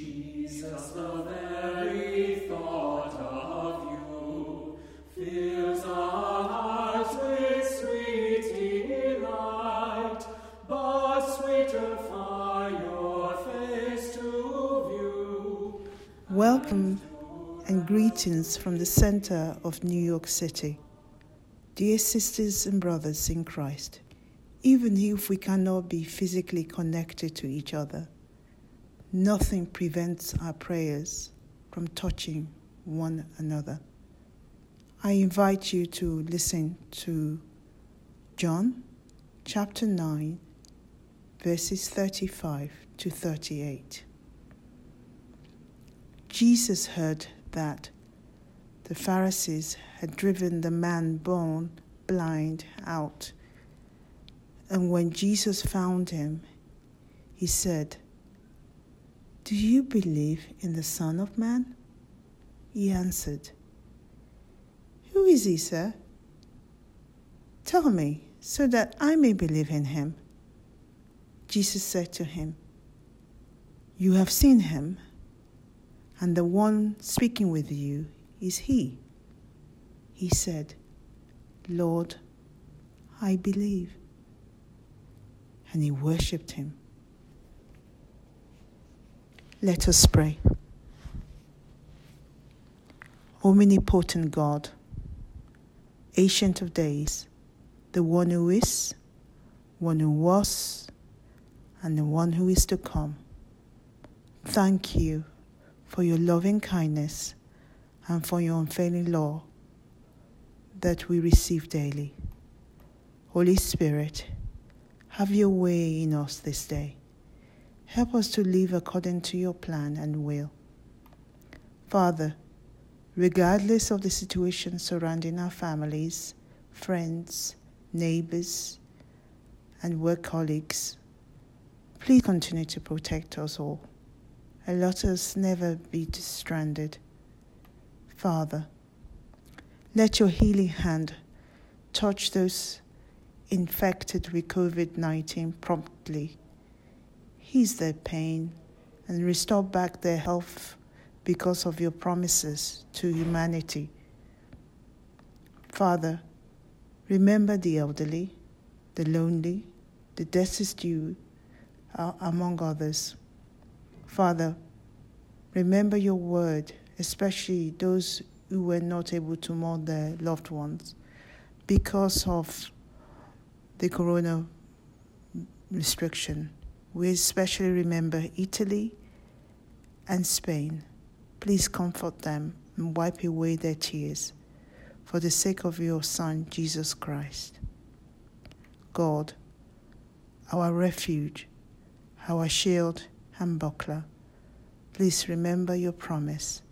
Jesus, the very thought of you fills our hearts with sweet delight, but sweeter far your face to view. Welcome and greetings from the center of New York City. Dear sisters and brothers in Christ, even if we cannot be physically connected to each other, nothing prevents our prayers from touching one another. I invite you to listen to John chapter 9, verses 35 to 38. Jesus heard that the Pharisees had driven the man born blind out. And when Jesus found him, he said, Do you believe in the Son of Man? He answered, Who is he, sir? Tell me, so that I may believe in him. Jesus said to him, You have seen him and the one speaking with you is he. He said, Lord, I believe. And he worshipped him. Let us pray. Omnipotent God, Ancient of Days, the one who is, one who was, and the one who is to come. Thank you for your loving kindness and for your unfailing law that we receive daily. Holy Spirit, have your way in us this day. Help us to live according to your plan and will. Father, regardless of the situation surrounding our families, friends, neighbors, and work colleagues, please continue to protect us all and let us never be stranded. Father, let your healing hand touch those infected with COVID 19 promptly, ease their pain, and restore back their health because of your promises to humanity. Father, remember the elderly, the lonely, the destitute, among others. Father, remember your word, especially those who were not able to mourn their loved ones because of the corona restriction. We especially remember Italy and Spain. Please comfort them and wipe away their tears for the sake of your Son, Jesus Christ. God, our refuge, our shield, and buckler. Please remember your promise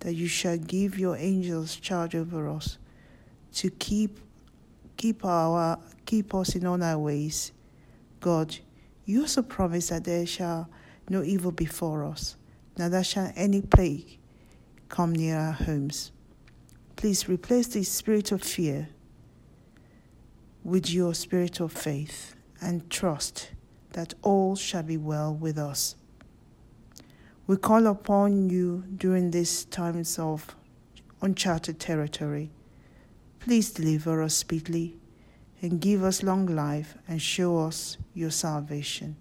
that you shall give your angels charge over us to keep keep our keep us in all our ways. God, you also promise that there shall no evil before us, neither shall any plague come near our homes. Please replace the spirit of fear with your spirit of faith and trust that all shall be well with us. We call upon you during these times of uncharted territory. Please deliver us speedily and give us long life and show us your salvation.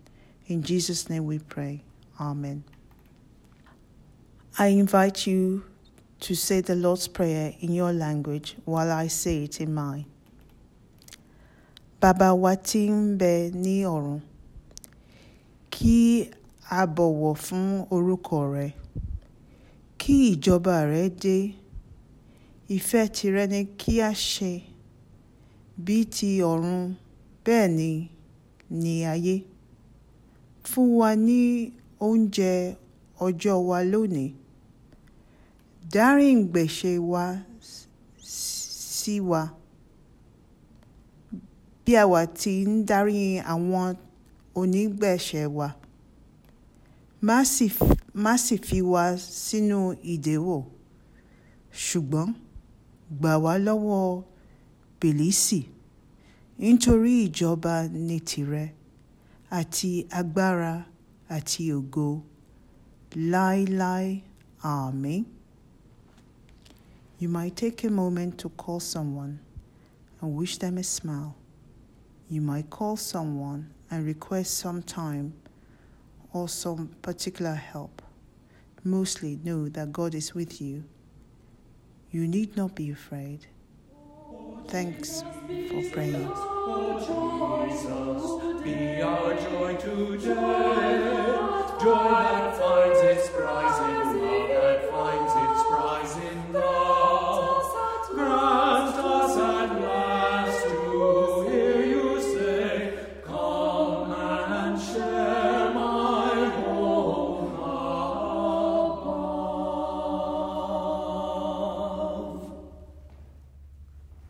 In Jesus' name we pray. Amen. I invite you to say the Lord's Prayer in your language while I say it in mine. Bàbá wa bẹ ní ọ̀run, kí a bọ̀wọ̀ fún orúkọ rẹ kí ìjọba rẹ dé ìfẹ́ tirẹ̀ ni kí a ṣe bí ti ọ̀run bẹ́ẹ̀ ni ní ayé. Fún wa ní oúnjẹ ọjọ́ wa lónìí. Dárí ìgbẹ̀ṣẹ̀ wa sí wa. Bí àwa ti ń dárí àwọn onígbẹ̀ṣẹ̀ wa. Má sì fi wá sínú ìdẹwò ṣùgbọ́n gbà wá lọ́wọ́ bìlísì nítorí ìjọba ní tìrẹ àti agbára àti ògo Lai Army. You might take a moment to call someone and wish them a smile. You might call someone and request some time or some particular help. Mostly know that God is with you. You need not be afraid. Thanks for praying.